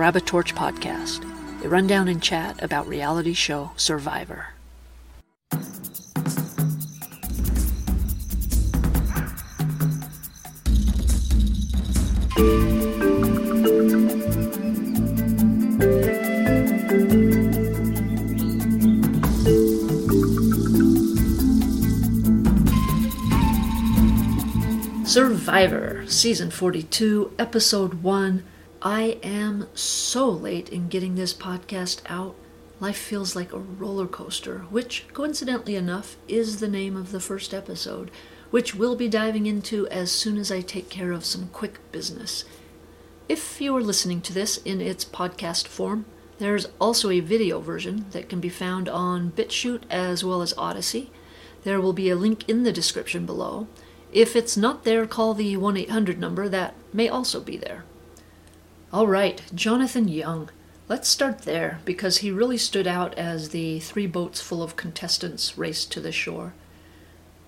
Grab a Torch podcast, a rundown and chat about reality show Survivor. Survivor, Season 42, Episode 1. I am so late in getting this podcast out. Life feels like a roller coaster, which, coincidentally enough, is the name of the first episode, which we'll be diving into as soon as I take care of some quick business. If you are listening to this in its podcast form, there's also a video version that can be found on BitChute as well as Odysee. There will be a link in the description below. If it's not there, call the 1 800 number, that may also be there. All right, Jonathan Young. Let's start there because he really stood out as the three boats full of contestants raced to the shore.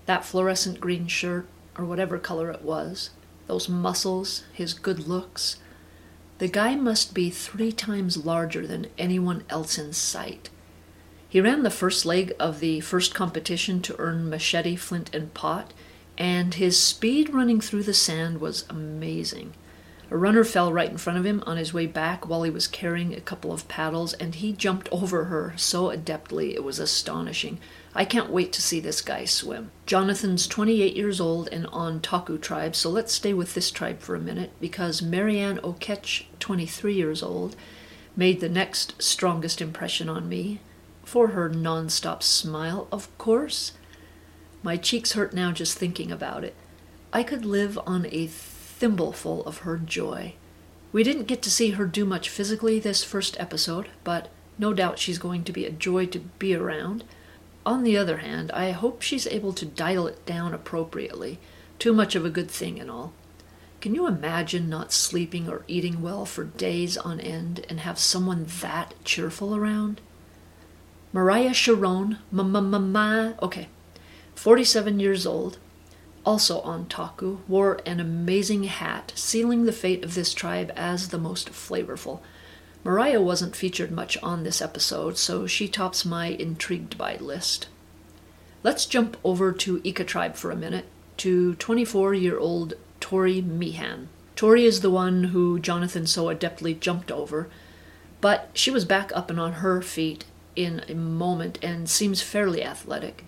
That fluorescent green shirt, or whatever color it was, those muscles, his good looks. The guy must be three times larger than anyone else in sight. He ran the first leg of the first competition to earn machete, flint, and pot and his speed running through the sand was amazing. A runner fell right in front of him on his way back while he was carrying a couple of paddles, and he jumped over her so adeptly it was astonishing. I can't wait to see this guy swim. Jonathan's 28 years old and on Taku tribe, so let's stay with this tribe for a minute because Maryanne Oketch, 23 years old, made the next strongest impression on me. For her non-stop smile, of course. My cheeks hurt now just thinking about it. I could live on a thimbleful of her joy. We didn't get to see her do much physically this first episode, but no doubt she's going to be a joy to be around. On the other hand, I hope she's able to dial it down appropriately. Too much of a good thing and all. Can you imagine not sleeping or eating well for days on end and have someone that cheerful around? Marya Sherron, ma ma ma ma. Okay, 47 years old, also on Taku, wore an amazing hat, sealing the fate of this tribe as the most flavorful. Marya wasn't featured much on this episode, so she tops my intrigued by list. Let's jump over to Ika tribe for a minute, to 24 year old Tori Meehan. Tori is the one who Jonathan so adeptly jumped over, but she was back up and on her feet in a moment and seems fairly athletic.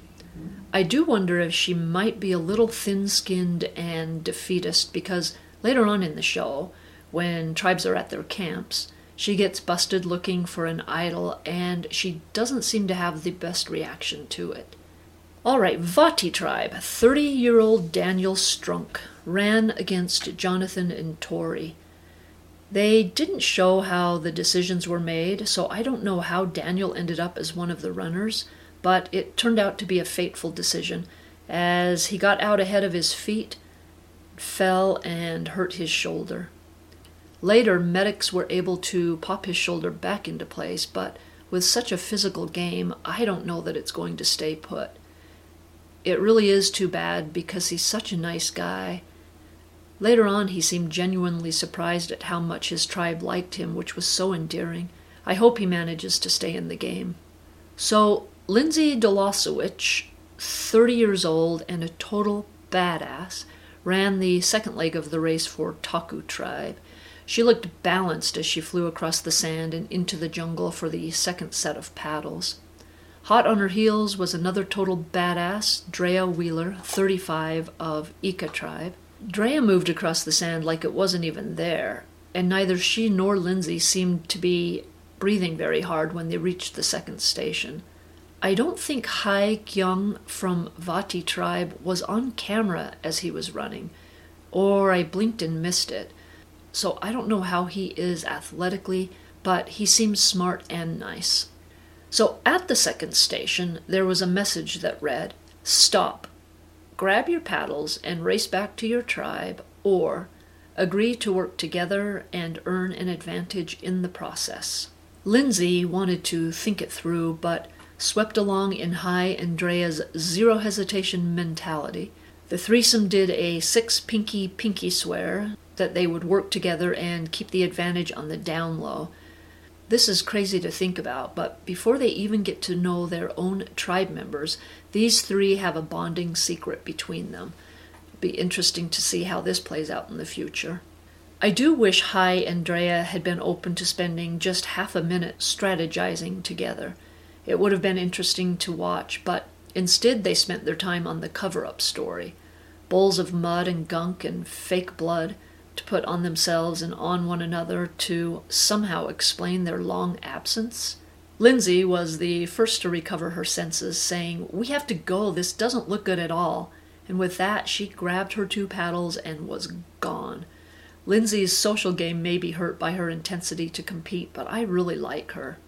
I do wonder if she might be a little thin skinned and defeatist because later on in the show, when tribes are at their camps, she gets busted looking for an idol and she doesn't seem to have the best reaction to it. All right, Vati tribe, 30 year old Daniel Strunk ran against Jonathan and Tori. They didn't show how the decisions were made, so I don't know how Daniel ended up as one of the runners but it turned out to be a fateful decision as he got out ahead of his feet, fell, and hurt his shoulder. Later, medics were able to pop his shoulder back into place, but with such a physical game, I don't know that it's going to stay put. It really is too bad because he's such a nice guy. Later on, he seemed genuinely surprised at how much his tribe liked him, which was so endearing. I hope he manages to stay in the game. So, Lindsay Dolashewich, 30 years old and a total badass, ran the second leg of the race for Taku tribe. She looked balanced as she flew across the sand and into the jungle for the second set of paddles. Hot on her heels was another total badass, Drea Wheeler, 35, of Ika tribe. Drea moved across the sand like it wasn't even there, and neither she nor Lindsay seemed to be breathing very hard when they reached the second station. I don't think Hai Giang from Vati tribe was on camera as he was running, or I blinked and missed it. So I don't know how he is athletically, but he seems smart and nice. So at the second station, there was a message that read Stop, grab your paddles and race back to your tribe, or agree to work together and earn an advantage in the process. Lindsay wanted to think it through, but swept along in Hai and Drea's zero hesitation mentality. The threesome did a six pinky pinky swear, that they would work together and keep the advantage on the down low. This is crazy to think about, but before they even get to know their own tribe members, these three have a bonding secret between them. Be interesting to see how this plays out in the future. I do wish Hai and Drea had been open to spending just half a minute strategizing together. It would have been interesting to watch, but instead they spent their time on the cover up story bowls of mud and gunk and fake blood to put on themselves and on one another to somehow explain their long absence. Lindsay was the first to recover her senses, saying, We have to go, this doesn't look good at all. And with that, she grabbed her two paddles and was gone. Lindsay's social game may be hurt by her intensity to compete, but I really like her.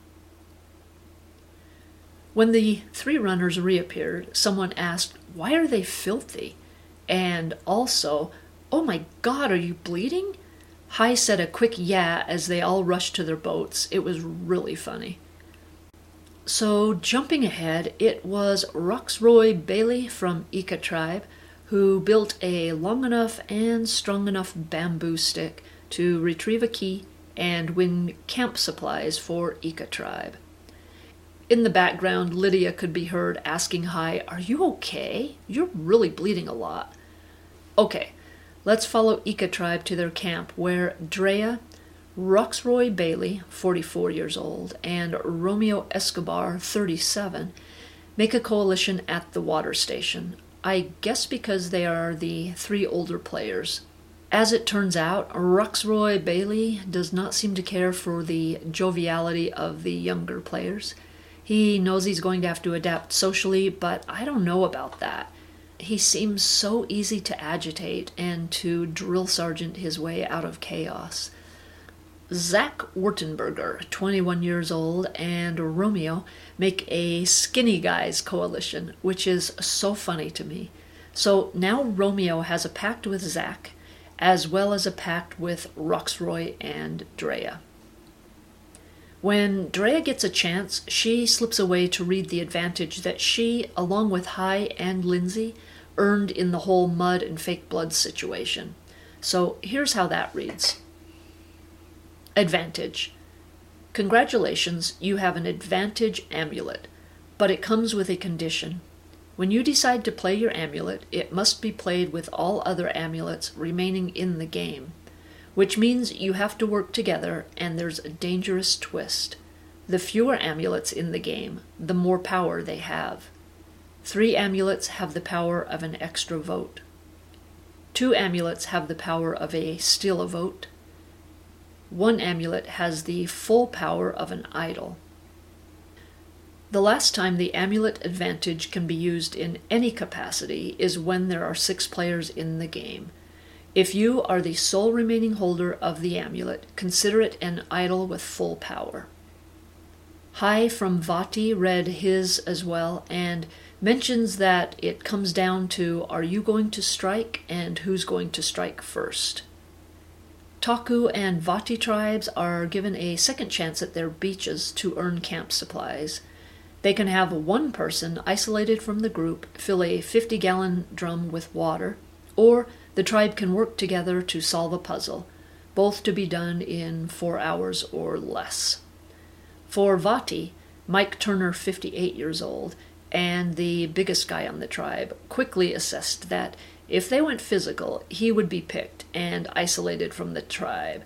When the three runners reappeared, someone asked, Why are they filthy? And also, Oh my god, are you bleeding? Hai said a quick yeah as they all rushed to their boats. It was really funny. So, jumping ahead, it was Rocksroy Bailey from Ika tribe who built a long enough and strong enough bamboo stick to retrieve a key and win camp supplies for Ika tribe. In the background, Lydia could be heard asking Hai, Are you okay? You're really bleeding a lot. Okay, let's follow Ika tribe to their camp where Drea, Rocksroy Bailey, 44 years old, and Romeo Escobar, 37, make a coalition at the water station, I guess because they are the three older players. As it turns out, Rocksroy Bailey does not seem to care for the joviality of the younger players. He knows he's going to have to adapt socially, but I don't know about that. He seems so easy to agitate and to drill sergeant his way out of chaos. Zach Wurtenberger, 21 years old, and Romeo make a skinny guys coalition, which is so funny to me. So now Romeo has a pact with Zach, as well as a pact with Rocksroy and Drea. When Drea gets a chance, she slips away to read the advantage that she, along with Hai and Lindsay, earned in the whole mud and fake blood situation. So here's how that reads. Advantage. Congratulations, you have an Advantage amulet, but it comes with a condition. When you decide to play your amulet, it must be played with all other amulets remaining in the game, which means you have to work together, and there's a dangerous twist. The fewer amulets in the game, the more power they have. Three amulets have the power of an extra vote. Two amulets have the power of a steal a vote one amulet has the full power of an idol. The last time the amulet advantage can be used in any capacity is when there are six players in the game. If you are the sole remaining holder of the amulet, consider it an idol with full power. Hai from Vati read his as well and mentions that it comes down to are you going to strike and who's going to strike first. Taku and Vati tribes are given a second chance at their beaches to earn camp supplies. They can have one person isolated from the group fill a 50 gallon drum with water, or the tribe can work together to solve a puzzle, both to be done in four hours or less. For Vati, Mike Turner, 58 years old, and the biggest guy on the tribe, quickly assessed that if they went physical, he would be picked and isolated from the tribe.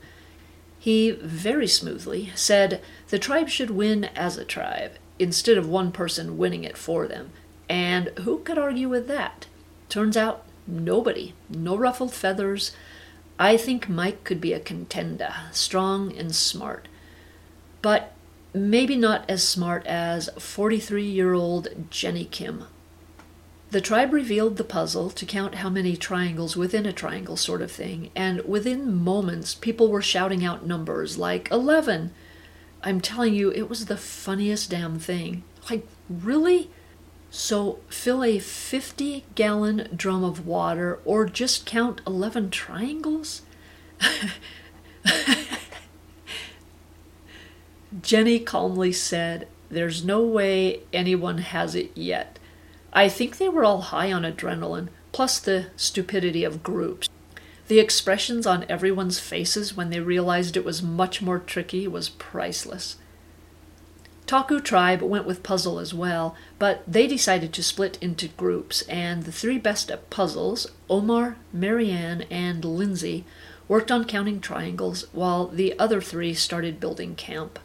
He very smoothly said the tribe should win as a tribe, instead of one person winning it for them. And who could argue with that? Turns out nobody. No ruffled feathers. I think Mike could be a contender, strong and smart. But maybe not as smart as 43 year old Jenny Kim, the tribe revealed the puzzle to count how many triangles within a triangle, sort of thing, and within moments, people were shouting out numbers like 11. I'm telling you, it was the funniest damn thing. Like, really? So, fill a 50 gallon drum of water or just count 11 triangles? Jenny calmly said, There's no way anyone has it yet. I think they were all high on adrenaline, plus the stupidity of groups. The expressions on everyone's faces when they realized it was much more tricky was priceless. Taku tribe went with puzzle as well, but they decided to split into groups, and the three best at puzzles, Omar, Maryanne, and Lindsay, worked on counting triangles, while the other three started building camp.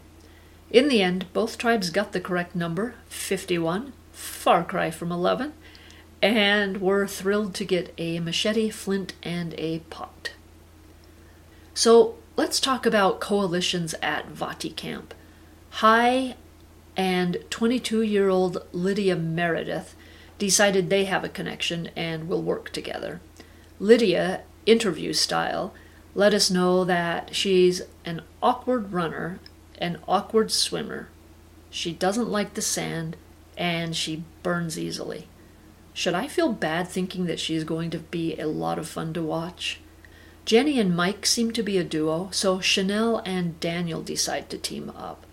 In the end, both tribes got the correct number, 51, far cry from 11, and were thrilled to get a machete, flint, and a pot. So let's talk about coalitions at Vati Camp. Hai and 22 year old Lydia Meredith decided they have a connection and will work together. Lydia, interview style, let us know that she's an awkward runner, an awkward swimmer. She doesn't like the sand, and she burns easily. Should I feel bad thinking that she's going to be a lot of fun to watch? Jenny and Mike seem to be a duo, so Chanelle and Daniel decide to team up.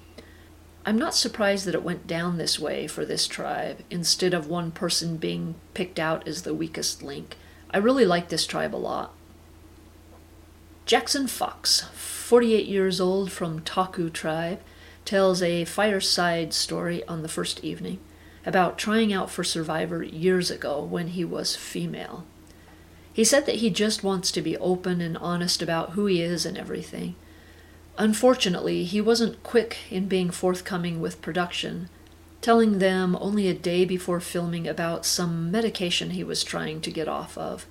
I'm not surprised that it went down this way for this tribe, instead of one person being picked out as the weakest link. I really like this tribe a lot. Jackson Fox, 48 years old from Taku tribe, tells a fireside story on the first evening about trying out for Survivor years ago when he was female. He said that he just wants to be open and honest about who he is and everything. Unfortunately, he wasn't quick in being forthcoming with production, telling them only a day before filming about some medication he was trying to get off of.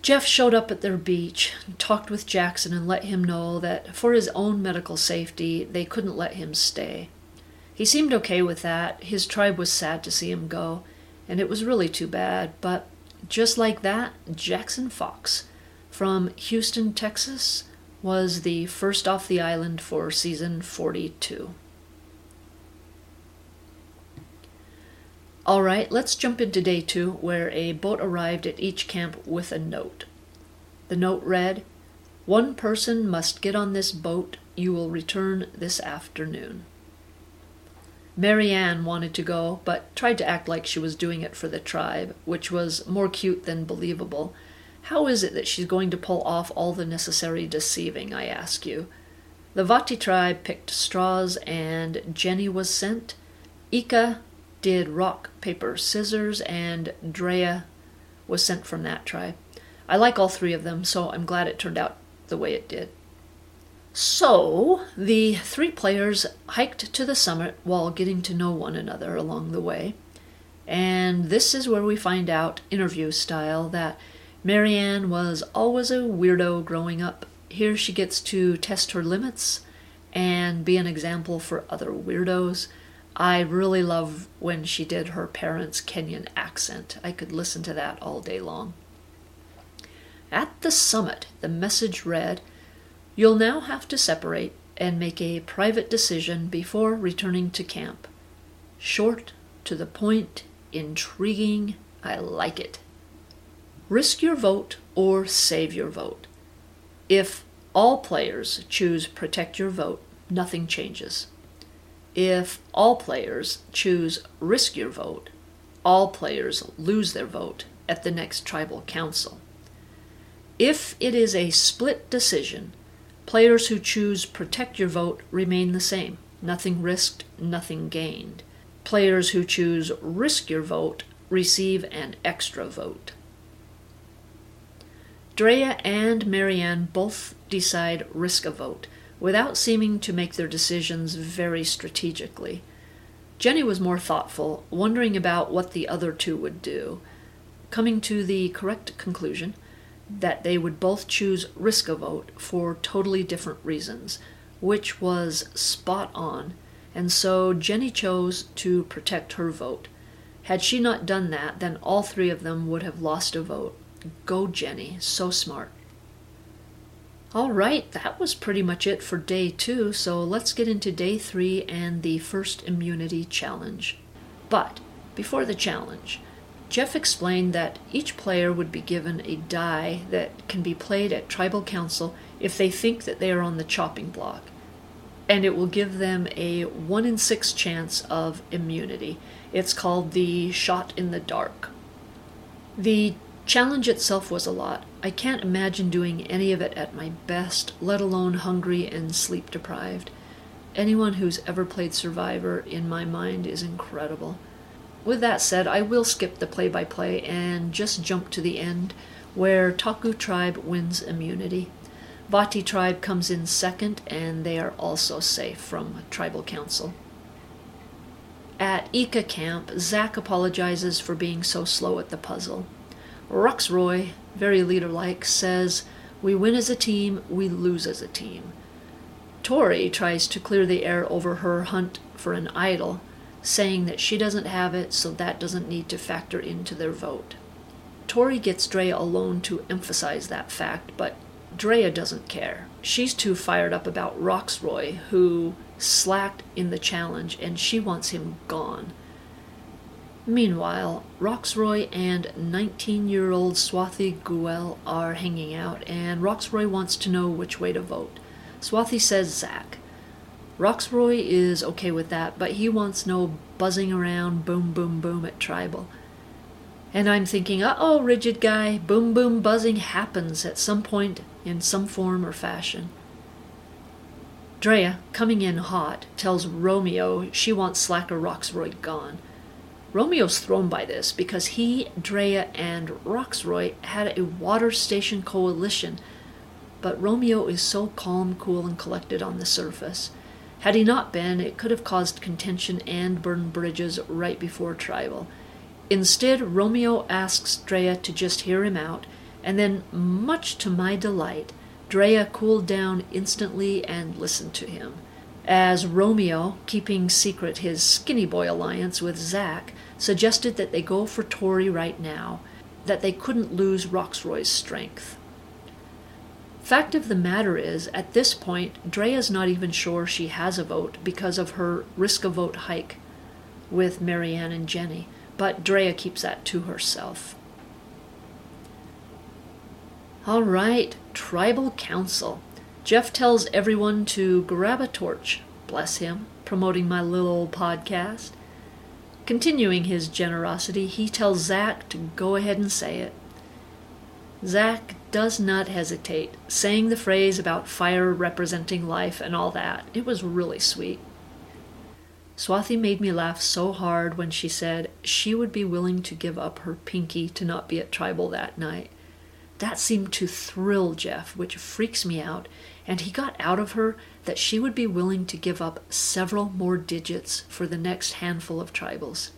Jeff showed up at their beach, talked with Jackson, and let him know that for his own medical safety, they couldn't let him stay. He seemed okay with that. His tribe was sad to see him go, and it was really too bad. But just like that, Jackson Fox from Houston, Texas, was the first off the island for season 42. All right, let's jump into day two, where a boat arrived at each camp with a note. The note read One person must get on this boat. You will return this afternoon. Maryanne wanted to go, but tried to act like she was doing it for the tribe, which was more cute than believable how is it that she's going to pull off all the necessary deceiving, I ask you? The Vati tribe picked straws and Jenny was sent. Ika did rock, paper, scissors, and Drea was sent from that tribe. I like all three of them, so I'm glad it turned out the way it did. So, the three players hiked to the summit while getting to know one another along the way. And this is where we find out, interview style, that Maryanne was always a weirdo growing up. Here she gets to test her limits and be an example for other weirdos. I really love when she did her parents' Kenyan accent. I could listen to that all day long. At the summit, the message read You'll now have to separate and make a private decision before returning to camp. Short, to the point, intriguing. I like it. Risk your vote or save your vote. If all players choose protect your vote, nothing changes. If all players choose risk your vote, all players lose their vote at the next tribal council. If it is a split decision, players who choose protect your vote remain the same. Nothing risked, nothing gained. Players who choose risk your vote receive an extra vote. Drea and Maryanne both decide risk a vote, without seeming to make their decisions very strategically. Jenny was more thoughtful, wondering about what the other two would do, coming to the correct conclusion that they would both choose risk a vote for totally different reasons, which was spot on, and so Jenny chose to protect her vote. Had she not done that, then all three of them would have lost a vote Go, Jenny. So smart. All right, that was pretty much it for day two, so let's get into day three and the first immunity challenge. But before the challenge, Jeff explained that each player would be given a die that can be played at Tribal Council if they think that they are on the chopping block. And it will give them a 1 in 6 chance of immunity. It's called the shot in the dark. The Challenge itself was a lot. I can't imagine doing any of it at my best, let alone hungry and sleep deprived. Anyone who's ever played Survivor, in my mind, is incredible. With that said, I will skip the play by play and just jump to the end, where Taku Tribe wins immunity. Vati Tribe comes in second, and they are also safe from Tribal Council. At Ika Camp, Zach apologizes for being so slow at the puzzle. Rocksroy, very leader like, says, We win as a team, we lose as a team. Tori tries to clear the air over her hunt for an idol, saying that she doesn't have it, so that doesn't need to factor into their vote. Tori gets Drea alone to emphasize that fact, but Drea doesn't care. She's too fired up about Rocksroy, who slacked in the challenge, and she wants him gone. Meanwhile, Rocksroy and 19 year old Swati Goel are hanging out, and Rocksroy wants to know which way to vote. Swati says Zach. Rocksroy is okay with that, but he wants no buzzing around boom boom boom at Tribal. And I'm thinking, uh oh, rigid guy, boom boom buzzing happens at some point in some form or fashion. Drea, coming in hot, tells Romeo she wants Slacker Rocksroy gone. Romeo's thrown by this because he, Drea, and Rocksroy had a water station coalition, but Romeo is so calm, cool, and collected on the surface. Had he not been, it could have caused contention and burned bridges right before tribal. Instead, Romeo asks Drea to just hear him out, and then, much to my delight, Drea cooled down instantly and listened to him as Romeo, keeping secret his skinny boy alliance with Zach, suggested that they go for Tori right now, that they couldn't lose Rocksroy's strength. Fact of the matter is, at this point, Drea's not even sure she has a vote because of her risk a vote hike with Maryanne and Jenny, but Drea keeps that to herself. All right, Tribal Council. Jeff tells everyone to grab a torch, bless him, promoting my little old podcast. Continuing his generosity, he tells Zach to go ahead and say it. Zach does not hesitate, saying the phrase about fire representing life and all that. It was really sweet. Swati made me laugh so hard when she said she would be willing to give up her pinky to not be at tribal that night. That seemed to thrill Jeff, which freaks me out, and he got out of her that she would be willing to give up several more digits for the next handful of tribals.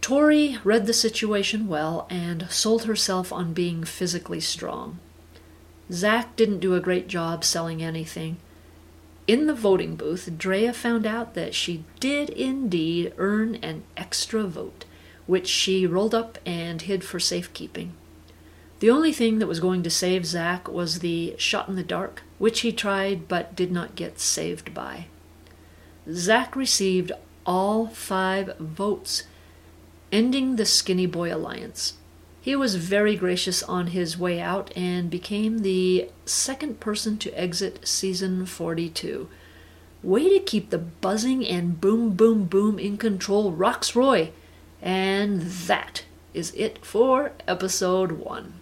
Tori read the situation well and sold herself on being physically strong. Zach didn't do a great job selling anything. In the voting booth, Drea found out that she did indeed earn an extra vote, which she rolled up and hid for safekeeping. The only thing that was going to save Zach was the shot in the dark, which he tried but did not get saved by. Zach received all five votes, ending the Skinny Boy Alliance. He was very gracious on his way out and became the second person to exit season 42. Way to keep the buzzing and boom, boom, boom in control, Rocksroy! And that is it for episode 1.